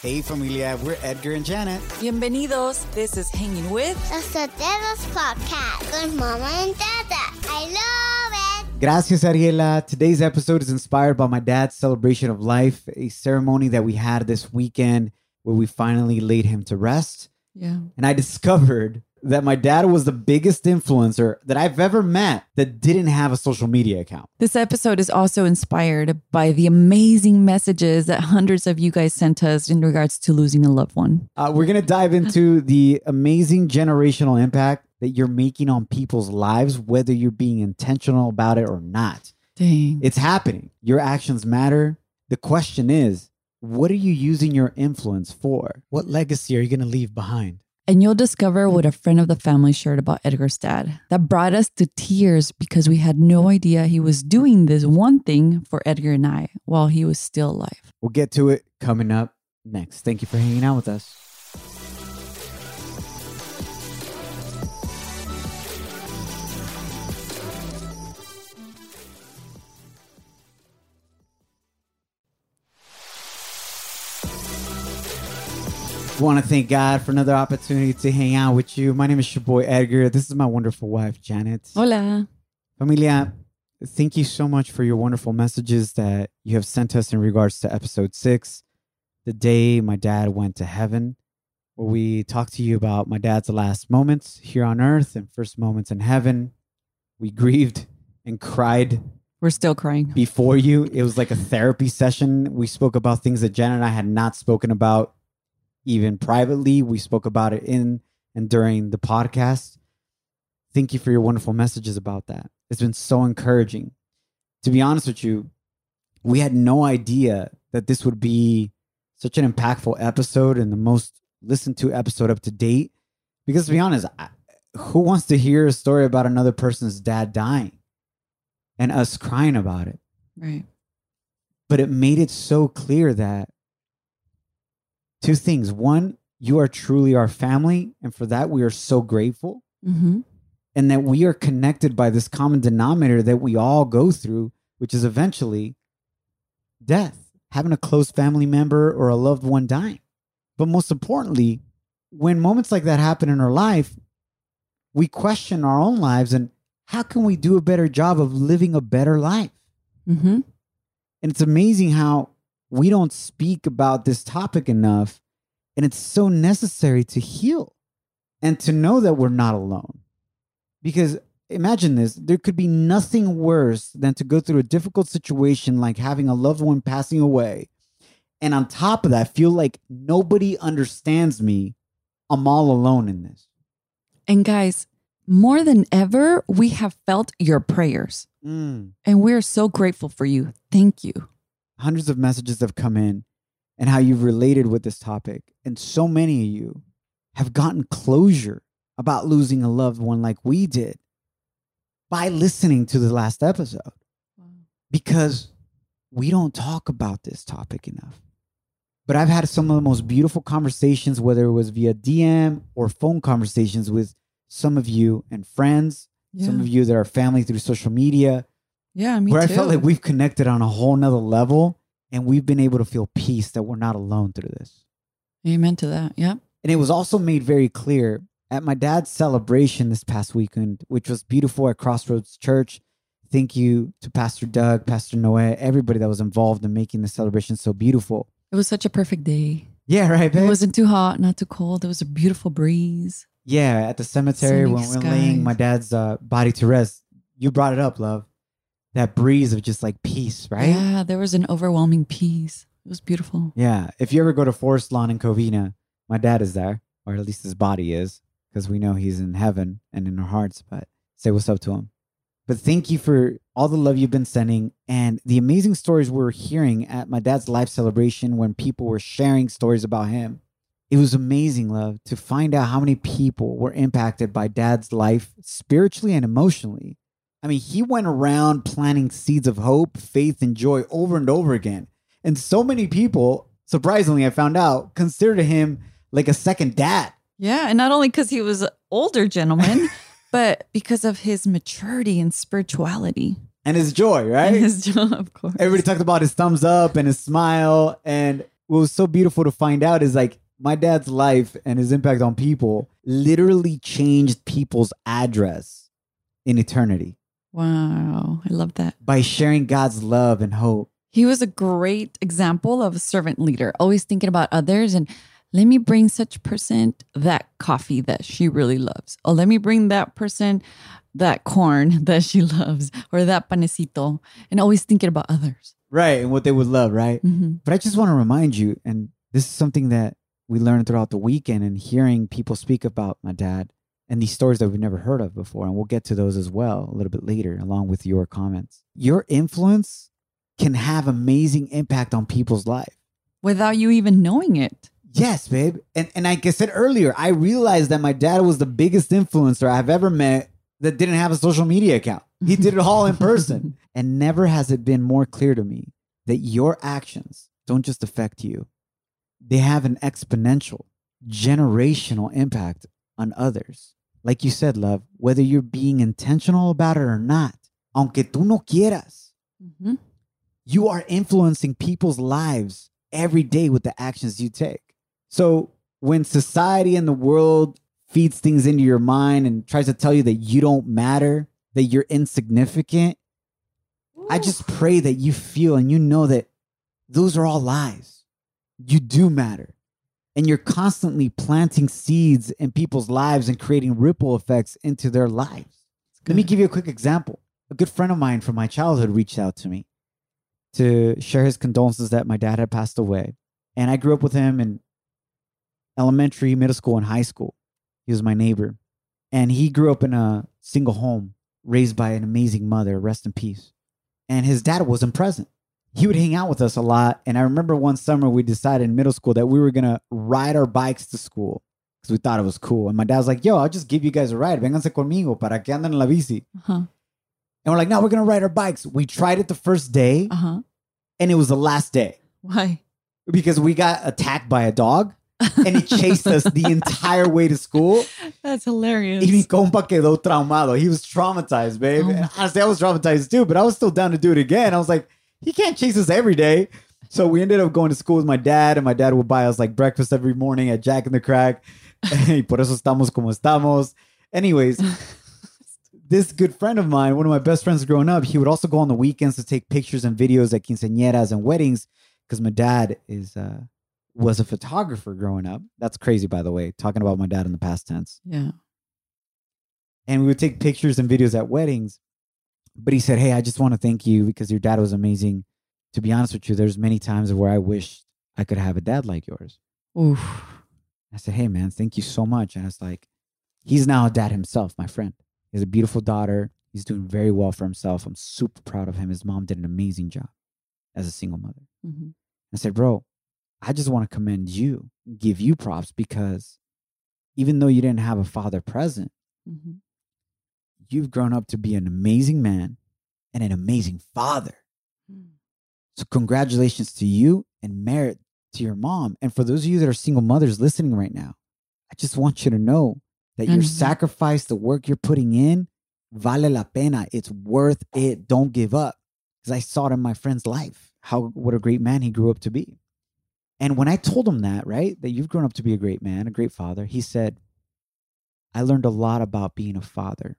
Hey familia, we're Edgar and Janet. Bienvenidos. This is Hanging With. The Sotelos Podcast with Mama and Dada. I love it. Gracias, Ariela. Today's episode is inspired by my dad's celebration of life, a ceremony that we had this weekend where we finally laid him to rest. Yeah. And I discovered that my dad was the biggest influencer that I've ever met that didn't have a social media account. This episode is also inspired by the amazing messages that hundreds of you guys sent us in regards to losing a loved one. Uh, we're going to dive into the amazing generational impact that you're making on people's lives, whether you're being intentional about it or not. Dang. It's happening. Your actions matter. The question is, what are you using your influence for? What legacy are you going to leave behind? And you'll discover what a friend of the family shared about Edgar's dad that brought us to tears because we had no idea he was doing this one thing for Edgar and I while he was still alive. We'll get to it coming up next. Thank you for hanging out with us. Want to thank God for another opportunity to hang out with you. My name is your boy Edgar. This is my wonderful wife, Janet. Hola. Familia, thank you so much for your wonderful messages that you have sent us in regards to episode six, the day my dad went to heaven, where we talked to you about my dad's last moments here on earth and first moments in heaven. We grieved and cried We're still crying. before you. It was like a therapy session. We spoke about things that Jen and I had not spoken about even privately. We spoke about it in and during the podcast. Thank you for your wonderful messages about that. It's been so encouraging. To be honest with you, we had no idea that this would be such an impactful episode and the most listened to episode up to date. Because to be honest, I, who wants to hear a story about another person's dad dying and us crying about it? Right. but it made it so clear that two things. One, you are truly our family, and for that we are so grateful, Mm-hmm. and that we are connected by this common denominator that we all go through, which is eventually death, having a close family member or a loved one dying. But most importantly, when moments like that happen in our life, we question our own lives and how can we do a better job of living a better life? Mm-hmm. And it's amazing how we don't speak about this topic enough. And it's so necessary to heal and to know that we're not alone. Because imagine this there could be nothing worse than to go through a difficult situation like having a loved one passing away. And on top of that, feel like nobody understands me. I'm all alone in this. And guys, more than ever, we have felt your prayers. Mm. And we're so grateful for you. Thank you. Hundreds of messages have come in and how you've related with this topic. And so many of you have gotten closure about losing a loved one like we did by listening to the last episode because we don't talk about this topic enough. But I've had some of the most beautiful conversations, whether it was via DM or phone conversations with some of you and friends, some of you that are family through social media Yeah, me where too. I felt like we've connected on a whole nother level and we've been able to feel peace that we're not alone through this. Amen to that. Yeah. And it was also made very clear at my dad's celebration this past weekend, which was beautiful at Crossroads Church. Thank you to Pastor Doug, Pastor Noé, everybody that was involved in making the celebration so beautiful. It was such a perfect day. Yeah, right, It wasn't too hot, not too cold. There was a beautiful breeze. yeah, at the cemetery Sunny when we're laying my dad's uh, body to rest. You brought it up, love. That breeze of just like peace, right? Yeah, there was an overwhelming peace. It was beautiful. Yeah. If you ever go to Forest Lawn in Covina, my dad is there, or at least his body is, because we know he's in heaven and in our hearts. But say what's up to him. But thank you for all the love you've been sending and the amazing stories we're hearing at my dad's life celebration when people were sharing stories about him. It was amazing, love, to find out how many people were impacted by dad's life spiritually and emotionally. I mean, he went around planting seeds of hope, faith, and joy over and over again. And so many people, surprisingly, I found out, considered him like a second dad. Yeah, and not only because he was an older gentleman, but because of his maturity and spirituality. And his joy, right? And his job, of course. Everybody talked about his thumbs up and his smile. And what was so beautiful to find out is like my dad's life and his impact on people literally changed people's address in eternity Wow. I love that. by sharing God's love and hope. He was a great example of a servant leader, always thinking about others and let me bring such person that coffee that she really loves. Or let me bring that person that corn that she loves or that panecito and always thinking about others. Right. And what they would love, right? Mhm. But I just want to remind you, and this is something that we learned throughout the weekend and hearing people speak about my dad and these stories that we've never heard of before. And we'll get to those as well a little bit later, along with your comments. Your influence can have amazing impact on people's life. Without you even knowing it. Yes, babe. And and like I said earlier, I realized that my dad was the biggest influencer I've ever met that didn't have a social media account. He did it all in person. and never has it been more clear to me that your actions don't just affect you. They have an exponential, generational impact on others. Like you said, love, whether you're being intentional about it or not, aunque tú no quieras, Mhm. you are influencing people's lives every day with the actions you take. So when society and the world feeds things into your mind and tries to tell you that you don't matter, that you're insignificant, I just pray that you feel and you know that those are all lies. You do matter. And you're constantly planting seeds in people's lives and creating ripple effects into their lives. Let me give you a quick example. A good friend of mine from my childhood reached out to me to share his condolences that my dad had passed away. And I grew up with him in elementary, middle school, and high school. He was my neighbor. And he grew up in a single home raised by an amazing mother, rest in peace. And his dad wasn't present. He would hang out with us a lot. And I remember one summer we decided in middle school that we were going to ride our bikes to school because we thought it was cool. And my dad was like, yo, I'll just give you guys a ride. Vénganse conmigo para que anden en la bici. Uh-huh. And we're like, no, we're going to ride our bikes. We tried it the first day Uh-huh. and it was the last day Why? because we got attacked by a dog and he chased us the entire way to school. That's hilarious. Y mi compa quedó traumado. He was traumatized, babe. Oh honestly, I was traumatized too, but I was still down to do it again. I was like, he can't chase us every day. So we ended up going to school with my dad, and my dad would buy us like breakfast every morning at Jack in the Crack. y por eso estamos como estamos. Anyways, this good friend of mine, one of my best friends growing up, he would also go on the weekends to take pictures and videos at quinceañeras and weddings because my dad is uh, was a photographer growing up. That's crazy, by the way, talking about my dad in the past tense. yeah. And we would take pictures and videos at weddings. But he said, "Hey, I just want to thank you because your dad was amazing. To be honest with you, there's many times where I wish I could have a dad like yours." Oof. I said, "Hey, man, thank you so much." And it's like, he's now a dad himself, my friend. He has a beautiful daughter. He's doing very well for himself. I'm super proud of him. His mom did an amazing job as a single mother. Mhm. I said, bro, I just want to commend you, give you props because even though you didn't have a father present, Mhm. You've grown up to be an amazing man and an amazing father. Hmm. So, congratulations to you and merit to your mom. And for those of you that are single mothers listening right now, I just want you to know that your mm-hmm. sacrifice, the work you're putting in, vale la pena. It's worth it. Don't give up. Because I saw it in my friend's life, how what a great man he grew up to be. And when I told him that, right, that you've grown up to be a great man, a great father, he said, I learned a lot about being a father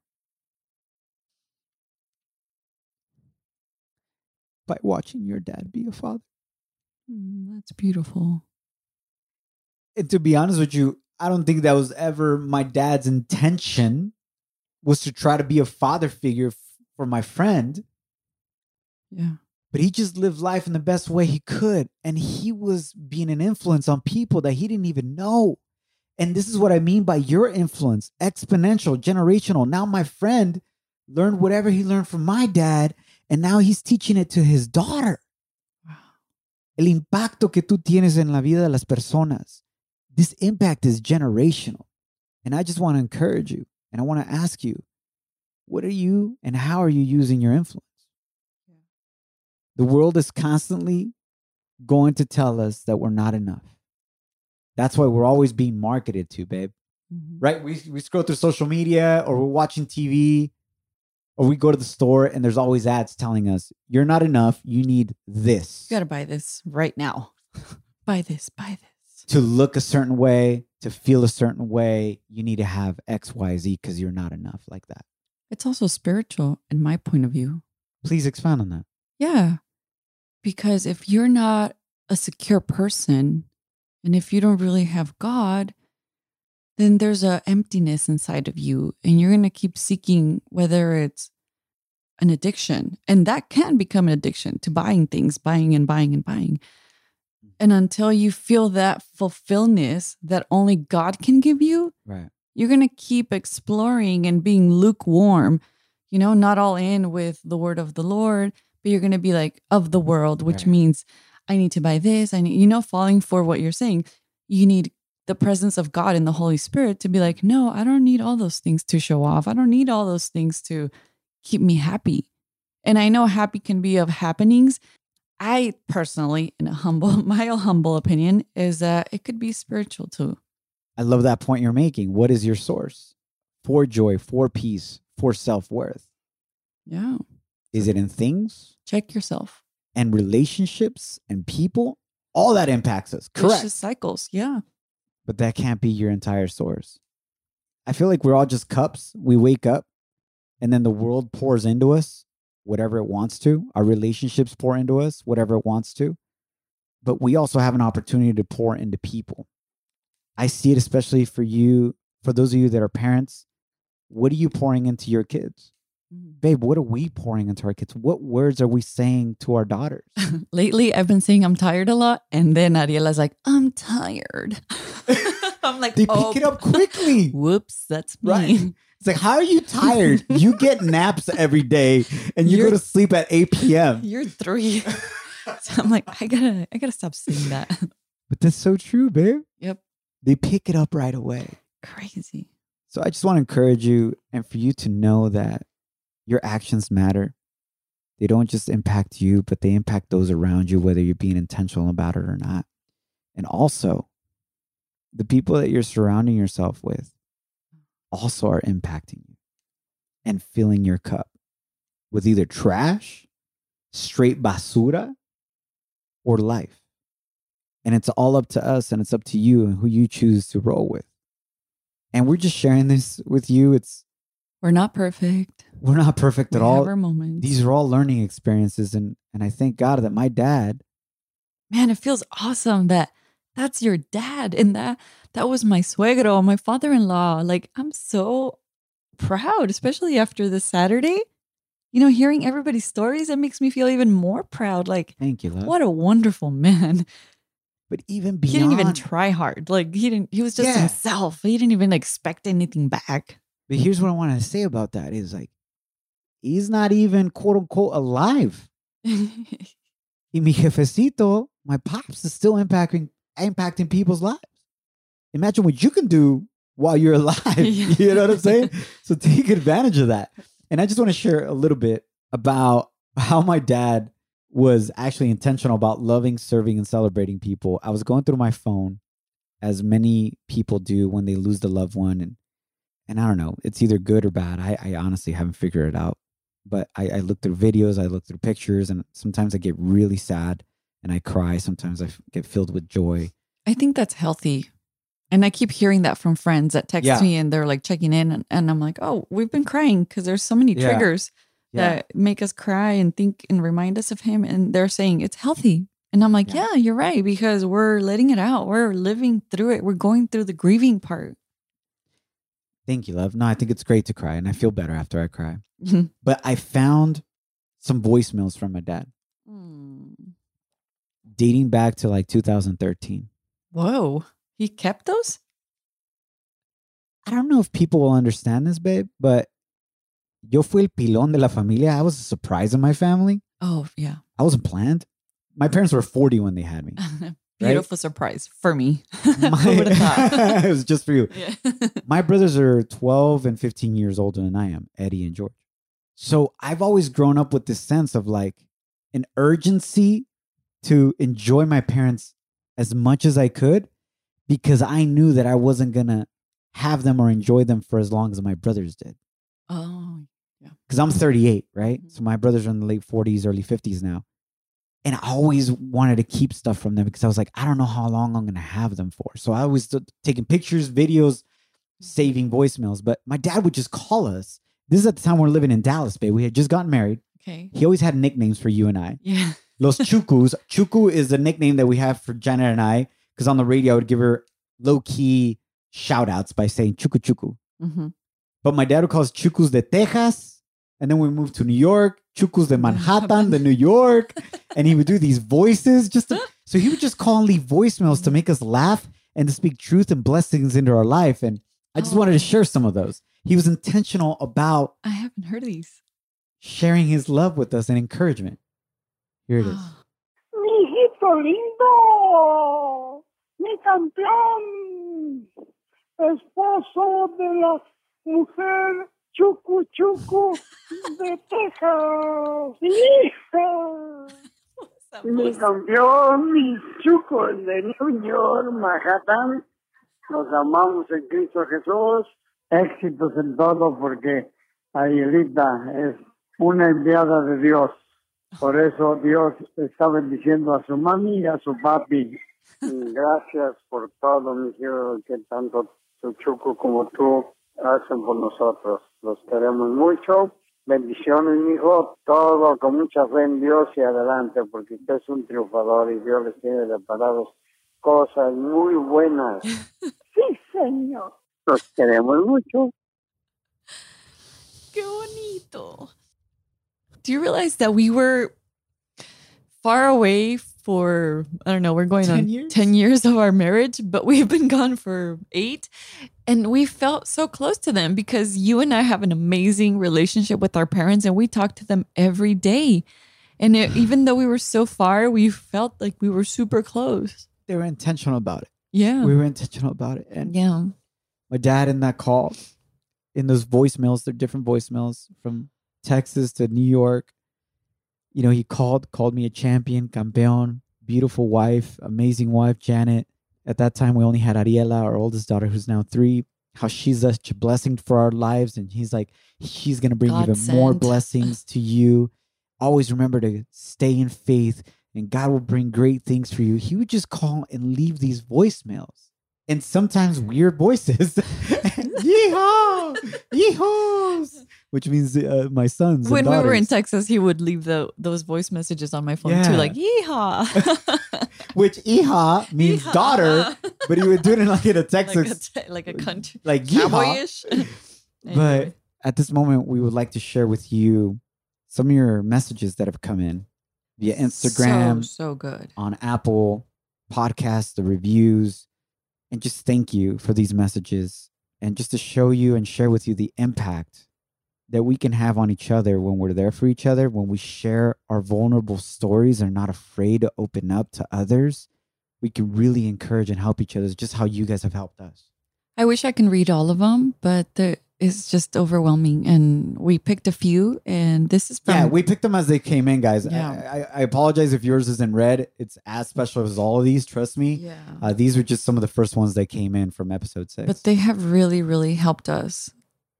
by watching your dad be a father. Mm, That's beautiful. And to be honest with you, I don't think that was ever my dad's intention was to try to be a father figure f- for my friend, Yeah. but he just lived life in the best way he could and he was being an influence on people that he didn't even know. And this is what I mean by your influence, exponential, generational. Now my friend learned whatever he learned from my dad and now he's teaching it to his daughter. Wow. el impacto que tú tienes en la vida de las personas. This impact is generational. And I just want to encourage you and I want to ask you, what are you and how are you using your influence? The world is constantly going to tell us that we're not enough. That's why we're always being marketed to, babe. Mhm. Right? We, we scroll through social media or we're watching TV or we go to the store and there's always ads telling us, you're not enough. You need this. You got to buy this right now. buy this, buy this. to look a certain way, to feel a certain way, you need to have X, Y, Z because you're not enough like that. It's also spiritual in my point of view. Please expand on that. Yeah. Because if you're not a secure person and if you don't really have God, then there's a emptiness inside of you and you're going to keep seeking whether it's an addiction and that can become an addiction to buying things, buying and buying and buying. Mm-hmm. And until you feel that fulfillness that only God can give you, Right. you're going to keep exploring and being lukewarm, you know, not all in with the word of the Lord, but you're going to be like of the world, which Right. means I need to buy this. I need, you know, falling for what you're saying. You need the presence of God and the Holy Spirit to be like, no, I don't need all those things to show off. I don't need all those things to keep me happy. And I know happy can be of happenings. I personally, in a humble, my humble opinion, is that it could be spiritual too. I love that point you're making. What is your source for joy, for peace, for self worth? Yeah. Is it in things Check yourself. and relationships and people? All that impacts us. Correct. Cycles. Yeah. But that can't be your entire source. I feel like we're all just cups. We wake up and then the world pours into us whatever it wants to. Our relationships pour into us whatever it wants to. But we also have an opportunity to pour into people. I see it especially for you, for those of you that are parents. What are you pouring into your kids? Mm-hmm. Babe, what are we pouring into our kids? What words are we saying to our daughters? Lately, I've been saying I'm tired a lot. And then Ariela's like, I'm tired. I'm like, They oh, pick it up oh. quickly. Whoops, that's me. Right. It's like, how are you tired? you get naps every day and you You're- go to sleep at 8 p.m. You're three. so I'm like, I gotta, I gotta stop saying that. But that's so true, babe. Yep. They pick it up right away. Crazy. So I just want to encourage you and for you to know that your actions matter. They don't just impact you, but they impact those around you, whether you're being intentional about it or not. And also, the people that you're surrounding yourself with also are impacting you and filling your cup with either trash, straight basura, or life. And it's all up to us and it's up to you and who you choose to roll with. And we're just sharing this with you. It's We're not perfect. we're not perfect at we all. have our moments. These are all learning experiences and and I thank God that my dad man, it feels awesome that that's your dad and that that was my suegro, my father-in-law. Like I'm so proud, especially after this Saturday. You know, hearing everybody's stories, it makes me feel even more proud. Like, thank you, love. what a wonderful man. But even beyond He didn't even try hard. Like he didn't he was just Yeah. himself. He didn't even expect anything back. But here's what I want to say about that is like he's not even quote unquote alive. Y mi jefecito, my pops is still impacting impacting people's lives. Imagine what you can do while you're alive. Yeah. You know what I'm saying? so take advantage of that. And I just want to share a little bit about how my dad was actually intentional about loving, serving, and celebrating people. I was going through my phone, as many people do when they lose the loved one, and and I don't know, it's either good or bad. I, I honestly haven't figured it out. But I, I look through videos, I look through pictures, and sometimes I get really sad and I cry. Sometimes I f- get filled with joy. I think that's healthy. And I keep hearing that from friends that text Yeah. me and they're like checking in. And, and I'm like, oh, we've been crying because there's so many Yeah. triggers that make us cry and think and remind us of him. And they're saying it's healthy. And I'm like, Yeah. yeah, you're right. Because we're letting it out. We're living through it. We're going through the grieving part. Thank you, love. No, I think it's great to cry, and I feel better after I cry. But I found some voicemails from my dad dating back to like 2013. Whoa. He kept those? I don't know if people will understand this, babe, but yo fui el pilón de la familia. I was a surprise in my family. Oh, yeah. I wasn't planned. My parents were 40 when they had me. Beautiful surprise for me. My- Who would have thought? it was just for you. yeah. My brothers are 12 and 15 years older than I am, Eddie and George. So I've always grown up with this sense of like an urgency to enjoy my parents as much as I could because I knew that I wasn't going to have them or enjoy them for as long as my brothers did. Oh, yeah. Because I'm 38, right? Mhm. So my brothers are in the late 40s, early 50s now. And I always wanted to keep stuff from them because I was like, I don't know how long I'm going to have them for. So I was t- taking pictures, videos, saving voicemails. But my dad would just call us. This is at the time we we're living in Dallas, babe. We had just gotten married. Okay. He always had nicknames for you and I. Yeah. Los Chucus. Chuku is the nickname that we have for Janet and I because on the radio I would give her low key shout outs by saying Chuku Chuku. Mm-hmm. But my dad would call us Chucus de Texas. And then we moved to New York, Chucus de Manhattan, the New York. And he would do these voices just to, so he would just call and leave voicemails to make us laugh and to speak truth and blessings into our life. And I just wanted to Oh. share some of those. He was intentional about I haven't heard of these. sharing his love with us and encouragement. Here it is. Mi hijito lindo, mi campeón, esposo de la mujer Chucu Chucu de Texas. ¡Hija! Mi campeón, mi Chuco de New York, Manhattan. Los amamos en Cristo Jesús. Éxitos en todo porque Ayelita es una enviada de Dios. Por eso Dios está bendiciendo a su mami y a su papi. Gracias por todo, mi hijo, que tanto tu Chuco como tú hacen por nosotros. Los queremos mucho. Bendiciones, mi hijo. Todo con mucha fe en Dios y adelante, porque usted es un triunfador y Dios les tiene preparados cosas muy buenas. sí, señor. Los queremos mucho. Qué bonito. Do you realize that we were far away for I don't know, we're going 10 on years? 10 years of our marriage, but we've been gone for 8 and we felt so close to them because you and I have an amazing relationship with our parents and we talk to them every day. And it, even though we were so far, we felt like we were super close. They were intentional about it. Yeah. We were intentional about it. And yeah. my dad in that call, in those voicemails, they're different voicemails from Texas to New York. You know, he called, called me a champion, campeón, beautiful wife, amazing wife, Janet. At that time, we only had Ariela, our oldest daughter, who's now three. How she's such a blessing for our lives. And he's like, she's going to bring God even more blessings to you. Always remember to stay in faith, and God will bring great things for you. He would just call and leave these voicemails and sometimes weird voices. Yeehaw! Yeehaws! Which means uh, my sons. and When we were in. Texas, he would leave the those voice messages on my phone too, like yeehaw. Which Iha means Yeehaw. daughter, but he would do it in like in a like a, Texas, te- like a country like yeehaw. cowboyish. But at this moment, we would like to share with you some of your messages that have come in via Instagram, so, so good. on Apple Podcasts, the reviews, and just thank you for these messages and just to show you and share with you the impact that we can have on each other when we're there for each other, when we share our vulnerable stories and not afraid to open up to others. We can really encourage and help each other, just how you guys have helped us. I wish I can read all of them, but the, it's just overwhelming. And we picked a few, and this is from yeah, we picked them as they came in, guys. I- Yeah. I, I apologize if yours isn't read. It's as special as all of these, trust me. yeah. Uh, these were just some of the first ones that came in from episode six. But they have really, really helped us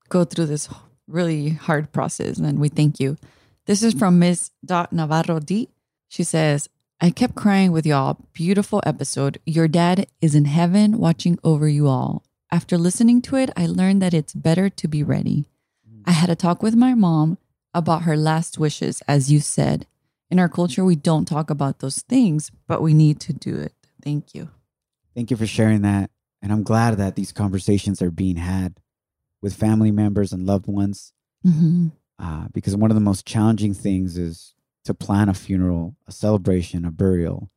go through this really hard process, and we thank you. This is from Miss Dot Navarro D. She says, I kept crying with y'all. Beautiful episode. Your dad is in heaven watching over you all. After listening to it, I learned that it's better to be ready. I had a talk with my mom about her last wishes, as you said. In our culture, we don't talk about those things, but we need to do it. Thank you. Thank you for sharing that. And I'm glad that these conversations are being had with family members and loved ones. hmm Uh, because one of the most challenging things is to plan a funeral, a celebration, a burial,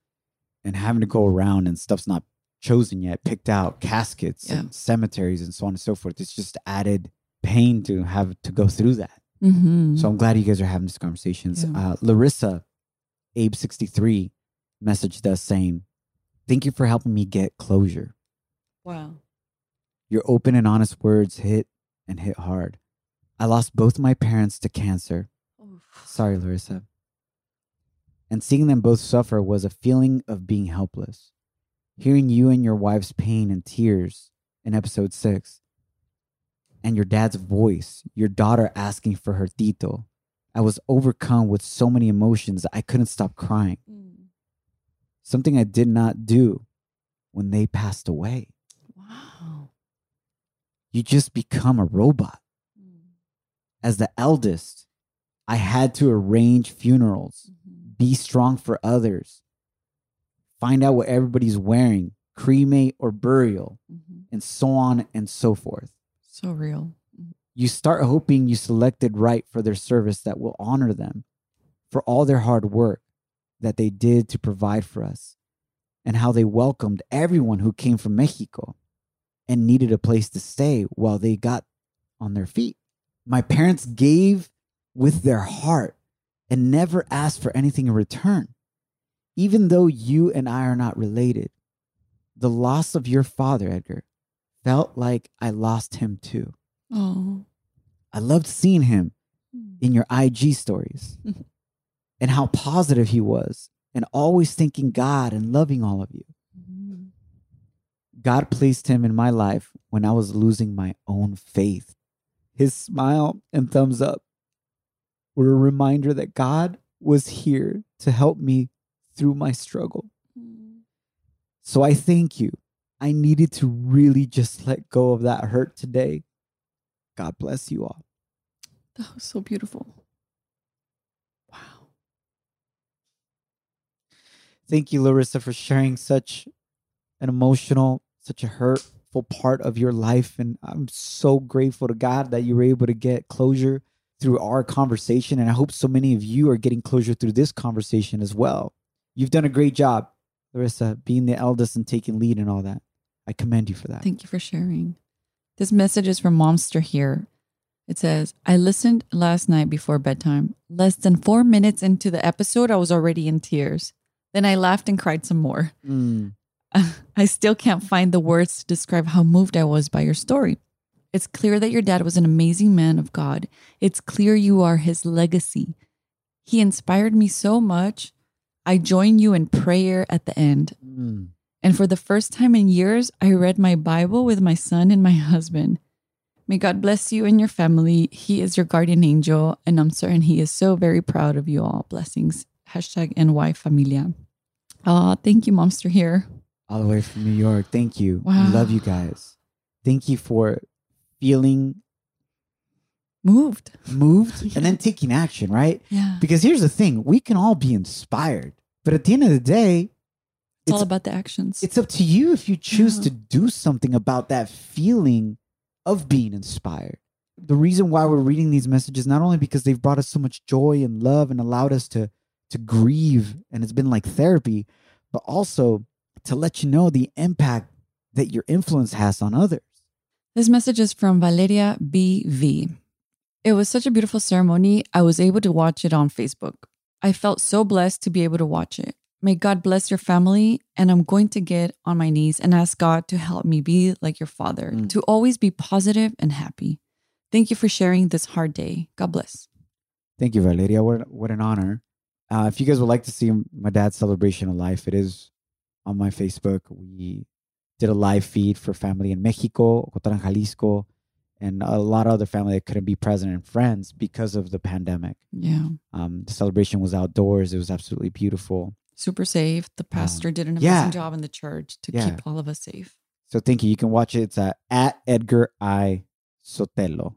and having to go around and stuff's not chosen yet, picked out, caskets Yeah. and cemeteries and so on and so forth. It's just added pain to have to go through that. hmm So I'm glad you guys are having these conversations. Yeah. Uh, Larissa, Abe63, messaged us saying, Thank you for helping me get closure. Wow. Your open and honest words hit and hit hard. I lost both my parents to cancer. Sorry, Larissa. And seeing them both suffer was a feeling of being helpless. Hearing you and your wife's pain and tears in episode six, and your dad's voice, your daughter asking for her tito, I was overcome with so many emotions I couldn't stop crying. Mm. Something I did not do when they passed away. Wow. You just become a robot. Mm. As the eldest, I had to arrange funerals, mm-hmm. be strong for others, find out what everybody's wearing, cremate or burial, mm-hmm. and so on and so forth. So real. You start hoping you selected right for their service that will honor them for all their hard work that they did to provide for us and how they welcomed everyone who came from Mexico and needed a place to stay while they got on their feet. My parents gave with their heart and never asked for anything in return. Even though you and I are not related, the loss of your father, Edgar, felt like I lost him too. Oh. I loved seeing him hmm. in your IG stories mm-hmm. and how positive he was and always thanking God and loving all of you. God placed him in my life when I was losing my own faith. His smile and thumbs up were a reminder that God was here to help me through my struggle. Mm. So I thank you. I needed to really just let go of that hurt today. God bless you all. That was so beautiful. Wow. Thank you, Larissa, for sharing such an emotional, such a hurtful part of your life. And I'm so grateful to God that you were able to get closure through our conversation. And I hope so many of you are getting closure through this conversation as well. You've done a great job, Larissa, being the eldest and taking lead and all that. I commend you for that. Thank you for sharing. This message is from Momster here. It says, I listened last night before bedtime. Less than four minutes into the episode, I was already in tears. Then I laughed and cried some more. Mm, I still can't find the words to describe how moved I was by your story. It's clear that your dad was an amazing man of God. It's clear you are his legacy. He inspired me so much. I join you in prayer at the end. mm. And for the first time in years, I read my Bible with my son and my husband. May God bless you and your family. He is your guardian angel, and I'm certain he is so very proud of you all. Blessings. Hashtag NY Familia. Oh, thank you, Momster here. all the way from New York. Thank you. Wow. We love you guys. Thank you for feeling Moved. moved and then taking action, right? Yeah. Because here's the thing we can all be inspired, but at the end of the day, It's, all about the actions. it's up to you if you choose Yeah. to do something about that feeling of being inspired. The reason why we're reading these messages, not only because they've brought us so much joy and love and allowed us to, to grieve, and it's been like therapy, but also to let you know the impact that your influence has on others. This message is from Valeria BV. It was such a beautiful ceremony. I was able to watch it on Facebook. I felt so blessed to be able to watch it. May God bless your family. And I'm going to get on my knees and ask God to help me be like your father, Mm. to always be positive and happy. Thank you for sharing this hard day. God bless. Thank you, Valeria. What, what an honor. Uh, if you guys would like to see my dad's celebration of life, it is on my Facebook. We did a live feed for family in Mexico, Ocotlán, Jalisco, and a lot of other family that couldn't be present and friends because of the pandemic. Yeah. Um, the celebration was outdoors. It was absolutely beautiful. Super safe. The pastor did an amazing yeah. job in the church to Yeah. keep all of us safe. So thank you. You can watch it. It's uh, at Edgar I. Sotelo.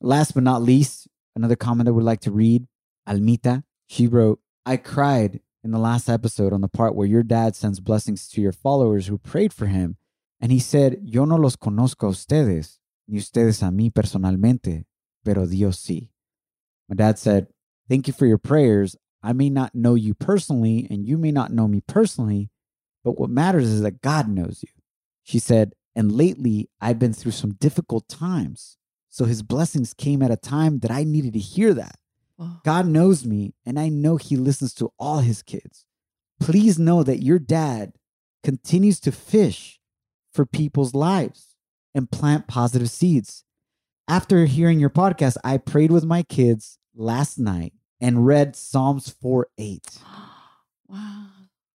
Last but not least, another comment I would like to read. Almita, she wrote, I cried in the last episode on the part where your dad sends blessings to your followers who prayed for him. And he said, Yo no los conozco a ustedes, ni ustedes a mí personalmente, pero Dios sí. My dad said, Thank you for your prayers. I may not know you personally, and you may not know me personally, but what matters is that God knows you. She said, and lately I've been through some difficult times. So his blessings came at a time that I needed to hear that. Wow. God knows me, and I know he listens to all his kids. Please know that your dad continues to fish for people's lives and plant positive seeds. After hearing your podcast, I prayed with my kids last night and read Psalms 4 8. Wow.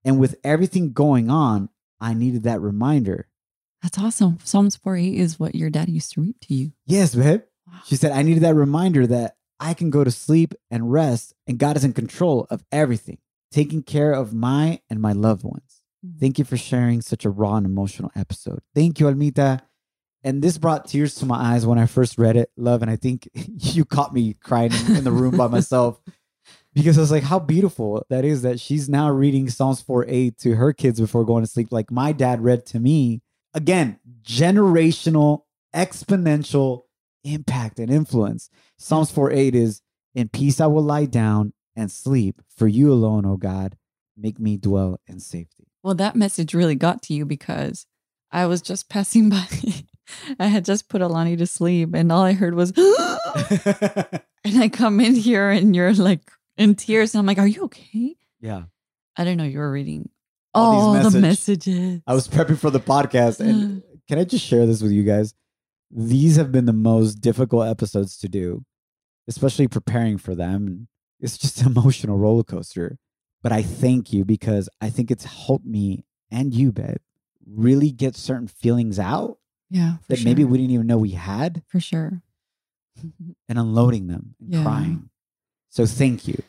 And with everything going on, I needed that reminder. That's awesome. Psalms 4 8 is what your dad used to read to you. Yes, babe. Wow. She said, I needed that reminder that I can go to sleep and rest, and God is in control of everything, taking care of my and my loved ones. Mhm. Thank you for sharing such a raw and emotional episode. Thank you, Almita. And this brought tears to my eyes when I first read it, love. And I think you caught me crying in, the room by myself because I was like, how beautiful that is that she's now reading Psalms 4 8 to her kids before going to sleep, like my dad read to me. Again, generational, exponential impact and influence. Psalms 4 8 is, In peace I will lie down and sleep, for you alone, O God, make me dwell in safety. Well, that message really got to you because I was just passing by. I had just put Alani to sleep, and all I heard was, and I come in here, and you're like in tears, and I'm like, "Are you okay?" yeah. I don't know you were reading All all, these the messages. I was prepping for the podcast, and can I just share this with you guys? These have been the most difficult episodes to do, especially preparing for them. It's just an emotional roller coaster. But I thank you because I think it's helped me and you, babe, really get certain feelings out yeah, that sure. maybe we didn't even know we had for sure. and unloading them and Yeah. crying. So thank you.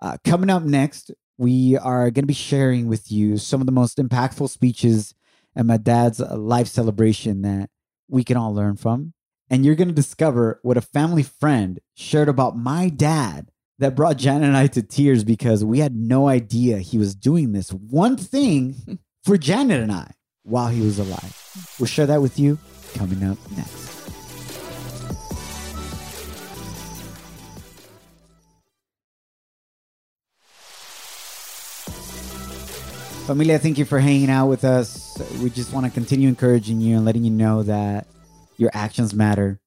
Uh, coming up next, we are going to be sharing with you some of the most impactful speeches at my dad's life celebration that we can all learn from. And you're going to discover what a family friend shared about my dad that brought Janet and I to tears because we had no idea he was doing this one thing for Janet and I while he was alive. We'll share that with you coming up next. Familia, thank you for hanging out with us. We just want to continue encouraging you and letting you know that your actions matter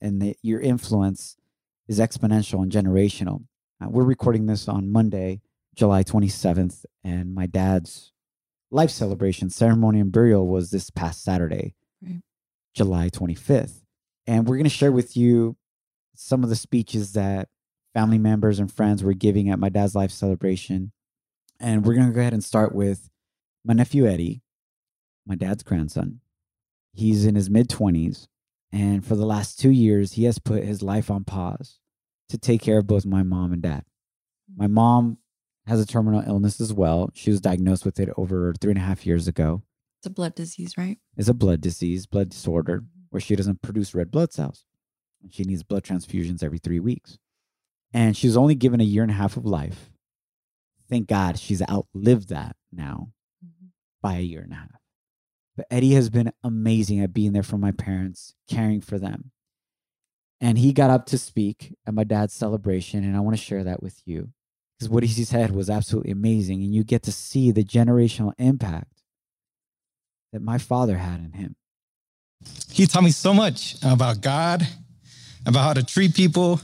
and that your influence is exponential and generational. Uh, we're recording this on Monday, July 27th, and my dad's life celebration ceremony and burial was this past Saturday, Right. July 25th. And we're going to share with you some of the speeches that family members and friends were giving at my dad's life celebration. And we're going to go ahead and start with my nephew Eddie, my dad's grandson. He's in his mid 20s. And for the last two years, he has put his life on pause to take care of both my mom and dad. My mm. mom has a terminal illness as well. She was diagnosed with it over three and a half years ago. It's a blood disease, right? It's a blood disease, blood disorder, mm-hmm. where she doesn't produce red blood cells. And she needs blood transfusions every three weeks. And she's only given a year and a half of life. Thank God she's outlived that now mm-hmm. by a year and a half. But Eddie has been amazing at being there for my parents, caring for them. And he got up to speak at my dad's celebration, and I want to share that with you because what he said was absolutely amazing. And you get to see the generational impact that my father had in him. He taught me so much about God, about how to treat people,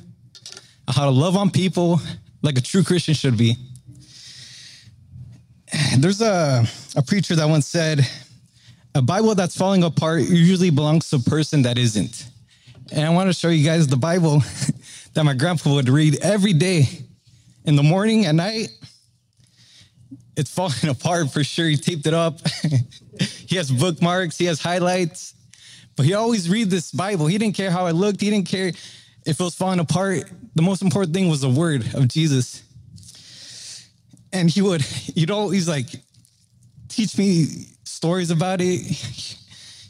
how to love on people like a true Christian should be. There's a, a preacher that once said, a Bible that's falling apart usually belongs to a person that isn't. And I want to show you guys the Bible that my grandpa would read every day in the morning, at night. It's falling apart for sure. He taped it up. he has bookmarks, he has highlights. But he always read this Bible. He didn't care how it looked. He didn't care if it was falling apart. The most important thing was the word of Jesus. And he would, he'd always like teach me stories about it.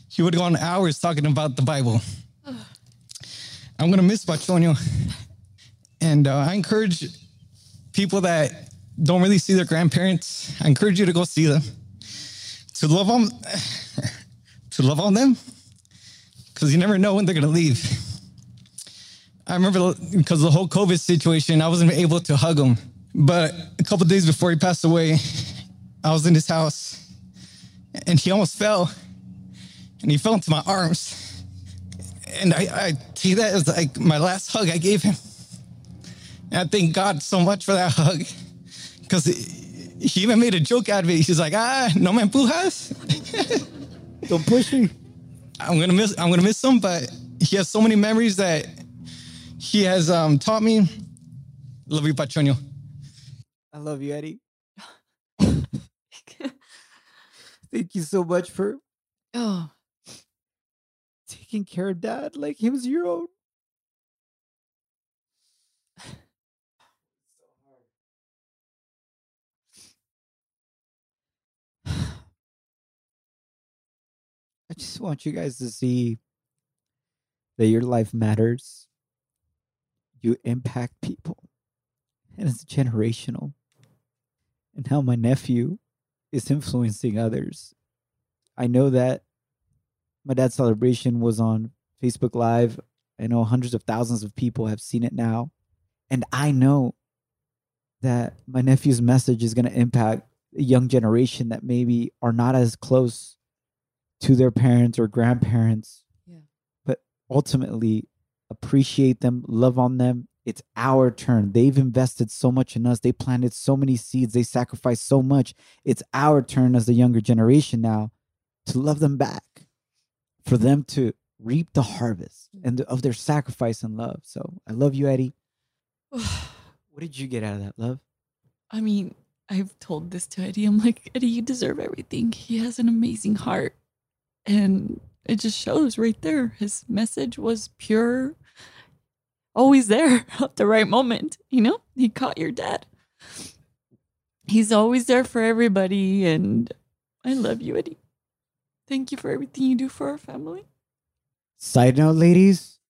He would go on hours talking about the Bible. I'm gonna miss Bachonio. And uh, I encourage people that don't really see their grandparents, I encourage you to go see them. To love on to love on them because you never know when they're gonna leave. I remember because the whole COVID situation, I wasn't able to hug him. But a couple days before he passed away, I was in his house and he almost fell and he fell into my arms. And I, I see that as like my last hug I gave him. And I thank God so much for that hug because he even made a joke out of it. He's like, ah, no me empujas. Don't push me. I'm gonna miss I'm gonna miss him, but he has so many memories that he has um, taught me. Love you, Pachonio. I love you, Eddie. Thank you so much for Oh, taking care of dad like he was your own. Just want you guys to see that your life matters. You impact people, and it's generational. And how my nephew is influencing others. I know that my dad's celebration was on Facebook Live. I know hundreds of thousands of people have seen it now. And I know that my nephew's message is going to impact a young generation that maybe are not as close to their parents or grandparents. Yeah. But ultimately, appreciate them, love on them. It's our turn. They've invested so much in us. They planted so many seeds. They sacrificed so much. It's our turn as the younger generation now to love them back, for them to reap the harvest mm. and of their sacrifice and love. So I love you, Eddie. What did you get out of that, love? I mean, I've told this to Eddie. I'm like, Eddie, you deserve everything. He has an amazing heart. And it just shows right there. His message was pure, always there at the right moment. You know, he caught your dad. He's always there for everybody. And I love you, Eddie. Thank you for everything you do for our family. Side note, ladies,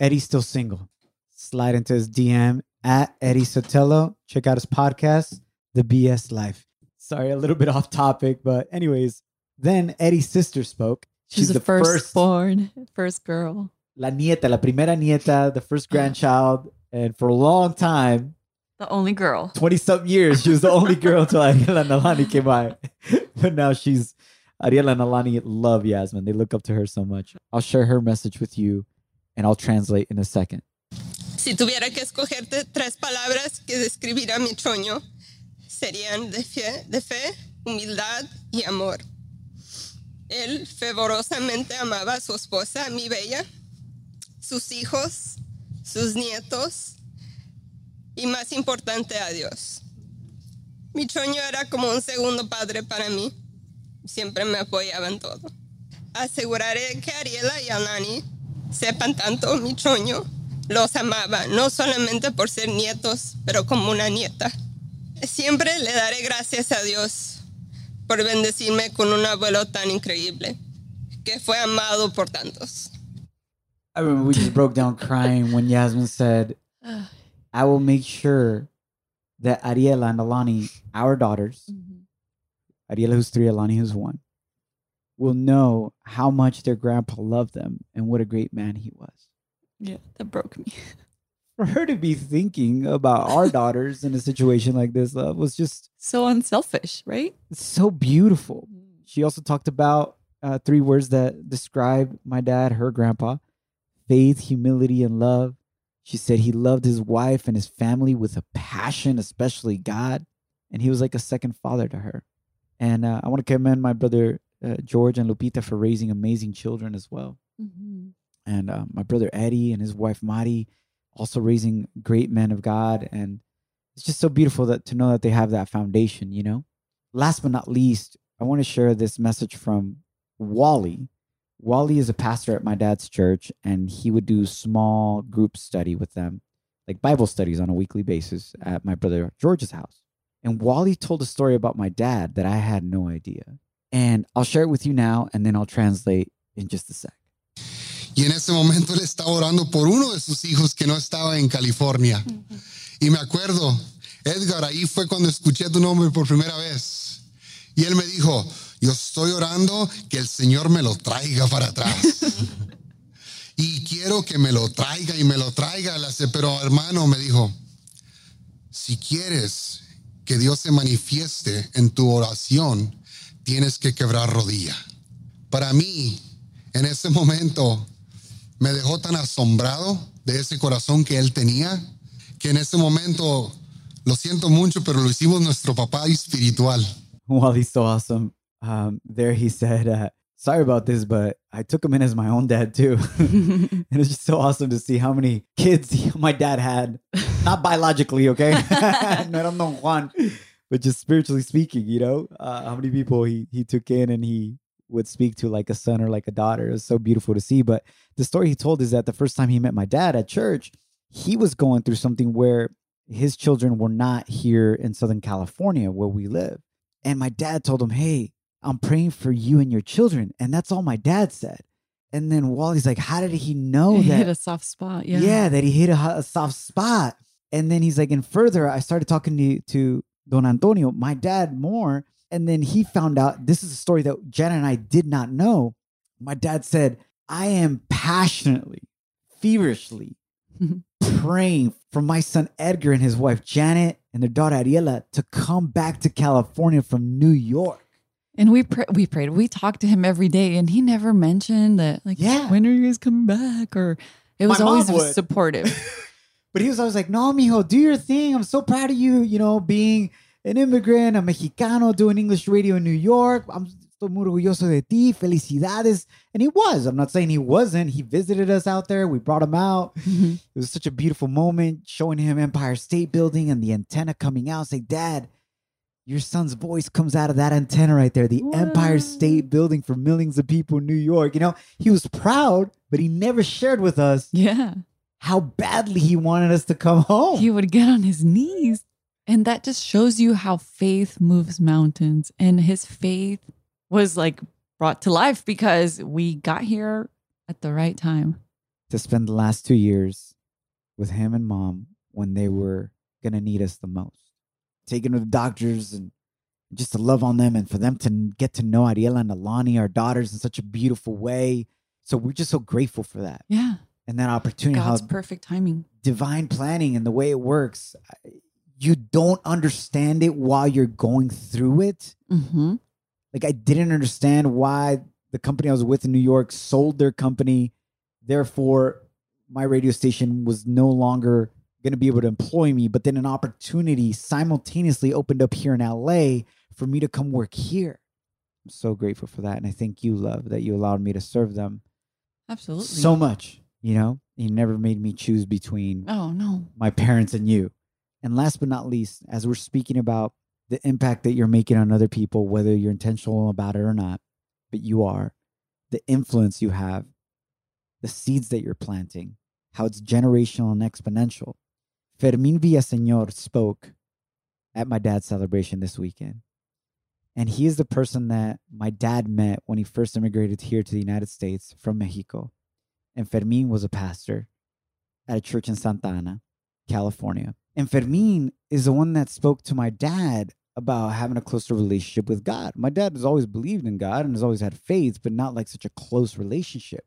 Eddie's still single. Slide into his DM at Eddie Sotelo. Check out his podcast, The BS Life. Sorry, a little bit off topic, but anyways, then Eddie's sister spoke. She's, the, firstborn, first girl. la nieta, la primera nieta, the first grandchild, and for a long time, The only girl. 20 something years, she was the only girl until Ariela Nalani came by. but now she's Ariela and Alani love Yasmin. They look up to her so much. I'll share her message with you and I'll translate in a second. Si tuviera que escogerte tres palabras que describirán mi sueño, serían de fe, de fe, humildad y amor. Él fervorosamente amaba a su esposa, mi bella, sus hijos, sus nietos y más importante a Dios. Mi sueño era como un segundo padre para mí. Siempre me apoyaba en todo. Aseguraré que Ariela y Alani sepan tanto mi sueño. Los amaba, no solamente por ser nietos, pero como una nieta. Siempre le daré gracias a Dios por bendecirme con un abuelo tan increíble, que fue amado por tantos. I remember we just broke down crying when Yasmin said, I will make sure that Ariela and Alani, our daughters, mm-hmm. Ariela who's three, Alani who's one, will know how much their grandpa loved them and what a great man he was. Yeah, that broke me. For her to be thinking about our daughters in a situation like this love was just So unselfish, right? so beautiful. She also talked about uh, three words that describe my dad, her grandpa faith, humility, and love. She said he loved his wife and his family with a passion, especially God. And he was like a second father to her. And uh, I want to commend my brother uh, George and Lupita for raising amazing children as well. Mm-hmm. And uh, my brother Eddie and his wife Mari also raising great men of God. And it's just so beautiful that to know that they have that foundation, you know? Last but not least, I want to share this message from Wally. Wally is a pastor at my dad's church, and he would do small group study with them, like Bible studies on a weekly basis at my brother George's house. And Wally told a story about my dad that I had no idea. And I'll share it with you now, and then I'll translate in just a sec. Y en ese momento él estaba orando por uno de sus hijos que no estaba en California. Y me acuerdo, Edgar, ahí fue cuando escuché tu nombre por primera vez. Y él me dijo, yo estoy orando que el Señor me lo traiga para atrás. y quiero que me lo traiga y me lo traiga. Pero hermano, me dijo, si quieres que Dios se manifieste en tu oración, tienes que quebrar rodilla. Para mí, en ese momento, me dejó tan asombrado de ese corazón que él tenía, que en ese momento, lo siento mucho, pero lo hicimos nuestro papá espiritual. Wally's so awesome. Um, there he said, uh, "Sorry about this, but I took him in as my own dad too." and it's just so awesome to see how many kids my dad had, not biologically, okay, no eran Don Juan, but just spiritually speaking. You know, uh, how many people he he took in and he would speak to like a son or like a daughter. It was so beautiful to see. But the story he told is that the first time he met my dad at church, he was going through something where his children were not here in Southern California where we live. And my dad told him, Hey, I'm praying for you and your children. And that's all my dad said. And then Wally's like, How did he know It that? hit a soft spot. Yeah. yeah. that he hit a, a soft spot. And then he's like, and further, I started talking to, to Don Antonio, my dad, more. And then he found out this is a story that Janet and I did not know. My dad said, I am passionately, feverishly praying for my son Edgar and his wife Janet and their daughter Ariela to come back to California from New York. And we pray, we prayed. We talked to him every day, and he never mentioned that. Like, Yeah. when are you guys coming back? Or it was always would. supportive. But he was always like, no, mijo, do your thing. I'm so proud of you, you know, being an immigrant, a Mexicano doing English radio in New York. I'm so muy orgulloso de ti. Felicidades. And he was. I'm not saying he wasn't. He visited us out there. We brought him out. Mhm. It was such a beautiful moment showing him Empire State Building and the antenna coming out. Say, Dad, your son's voice comes out of that antenna right there, the Empire State Building for millions of people in New York. You know, he was proud, but he never shared with us yeah. how badly he wanted us to come home. He would get on his knees. And that just shows you how faith moves mountains. And his faith was like brought to life because we got here at the right time. to spend the last two years with him and mom when they were going to need us the most. Taking to the doctors and just to love on them and for them to get to know Ariela and Alani, our daughters, in such a beautiful way. So we're just so grateful for that. Yeah. And that opportunity, God's how perfect timing. divine planning and the way it works. You don't understand it while you're going through it. hmm Like I didn't understand why the company I was with in New York sold their company. Therefore, my radio station was no longer going to be able to employ me. But then an opportunity simultaneously opened up here in LA for me to come work here. I'm so grateful for that. And I thank you, love, that you allowed me to serve them Absolutely. so much. You know, you never made me choose between oh, no. my parents and you. And last but not least, as we're speaking about the impact that you're making on other people, whether you're intentional about it or not, but you are, the influence you have, the seeds that you're planting, how it's generational and exponential. Fermin Villaseñor spoke at my dad's celebration this weekend. And he is the person that my dad met when he first immigrated here to the United States from Mexico. And Fermin was a pastor at a church in Santa Ana, California. And Fermin is the one that spoke to my dad about having a closer relationship with God. My dad has always believed in God and has always had faith, but not like such a close relationship.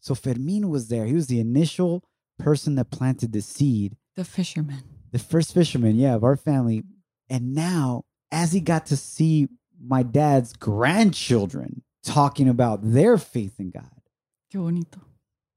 So Fermin was there. He was the initial person that planted the seed, The fisherman. the first fisherman, yeah, of our family. And now, as he got to see my dad's grandchildren talking about their faith in God, Qué bonito.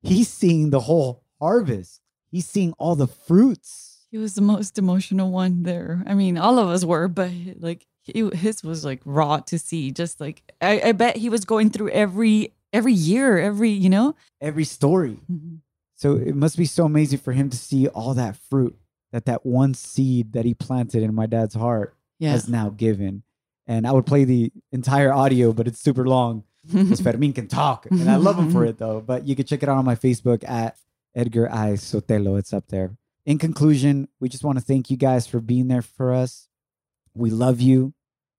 he's seeing the whole harvest. He's seeing all the fruits. He was the most emotional one there. I mean, all of us were, but like he, his was like raw to see. Just like I, I bet he was going through every every year, every you know. Every story. Mm-hmm. So it must be so amazing for him to see all that fruit that that one seed that he planted in my dad's heart Yeah. has now given. And I would play the entire audio, but it's super long because Fermin can talk. And I love him for it though. But you can check it out on my Facebook at Edgar I Sotelo. It's up there. In conclusion, we just want to thank you guys for being there for us. We love you.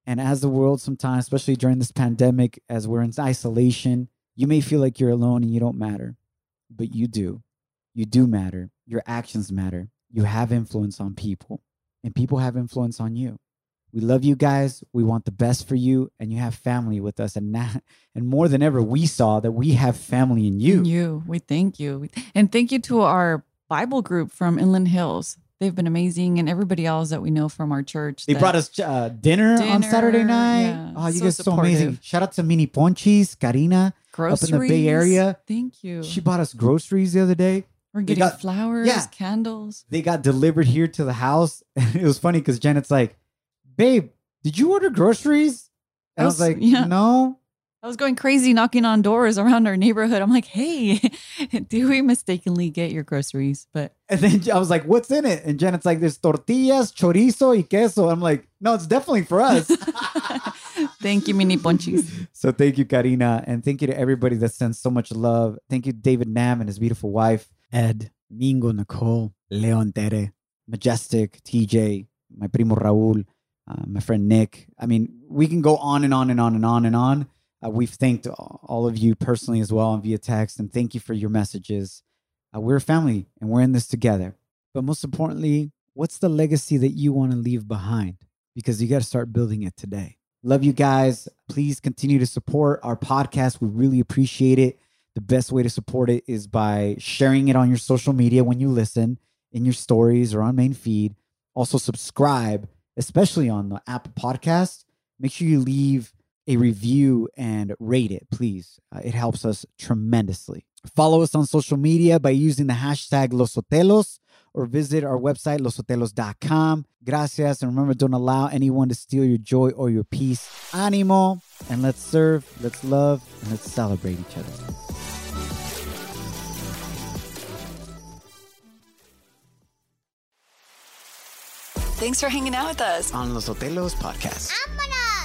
And as the world sometimes, especially during this pandemic, as we're in isolation, you may feel like you're alone and you don't matter, but you do. You do matter. Your actions matter. You have influence on people, and people have influence on you. We love you guys. We want the best for you, and you have family with us. And now, and more than ever, we saw that we have family in you. You. We thank you. And thank you to our Bible group from Inland Hills. They've been amazing. And everybody else that we know from our church. They brought us uh, dinner, on Saturday night. yeah. Oh, you So guys are so amazing. Shout out to Mini Ponchis, Karina. groceries. up in the Bay Area. Thank you. She bought us groceries the other day. We're getting got- flowers, yeah. candles. They got delivered here to the house. And it was funny because Janet's like, babe, did you order groceries? And I was Else- like, yeah. no. I was going crazy knocking on doors around our neighborhood. I'm like, hey, do we mistakenly get your groceries? But And then I was like, what's in it? And Janet's like, there's tortillas, chorizo, y queso. I'm like, no, it's definitely for us. thank you, Mini Ponchis. so thank you, Karina. And thank you to everybody that sends so much love. Thank you, David Nam and his beautiful wife, Ed, Mingo, Nicole, Leon Tere, Majestic, TJ, my primo Raul, uh, my friend Nick. I mean, we can go on and on and on and on and on. Uh, we've thanked all of you personally as well and via text, and thank you for your messages. Uh, we're a family and we're in this together. But most importantly, what's the legacy that you want to leave behind? Because you got to start building it today. Love you guys. Please continue to support our podcast. We really appreciate it. The best way to support it is by sharing it on your social media when you listen, in your stories or on main feed. Also, subscribe, especially on the Apple Podcast. Make sure you leave a review and rate it, please. Uh, it helps us tremendously. Follow us on social media by using the hashtag Los Sotelos or visit our website, lossotelos.com. Gracias. And remember, don't allow anyone to steal your joy or your peace. Animo. And let's serve, let's love, and let's celebrate each other. Thanks for hanging out with us. On Los Sotelos podcast. I'm gonna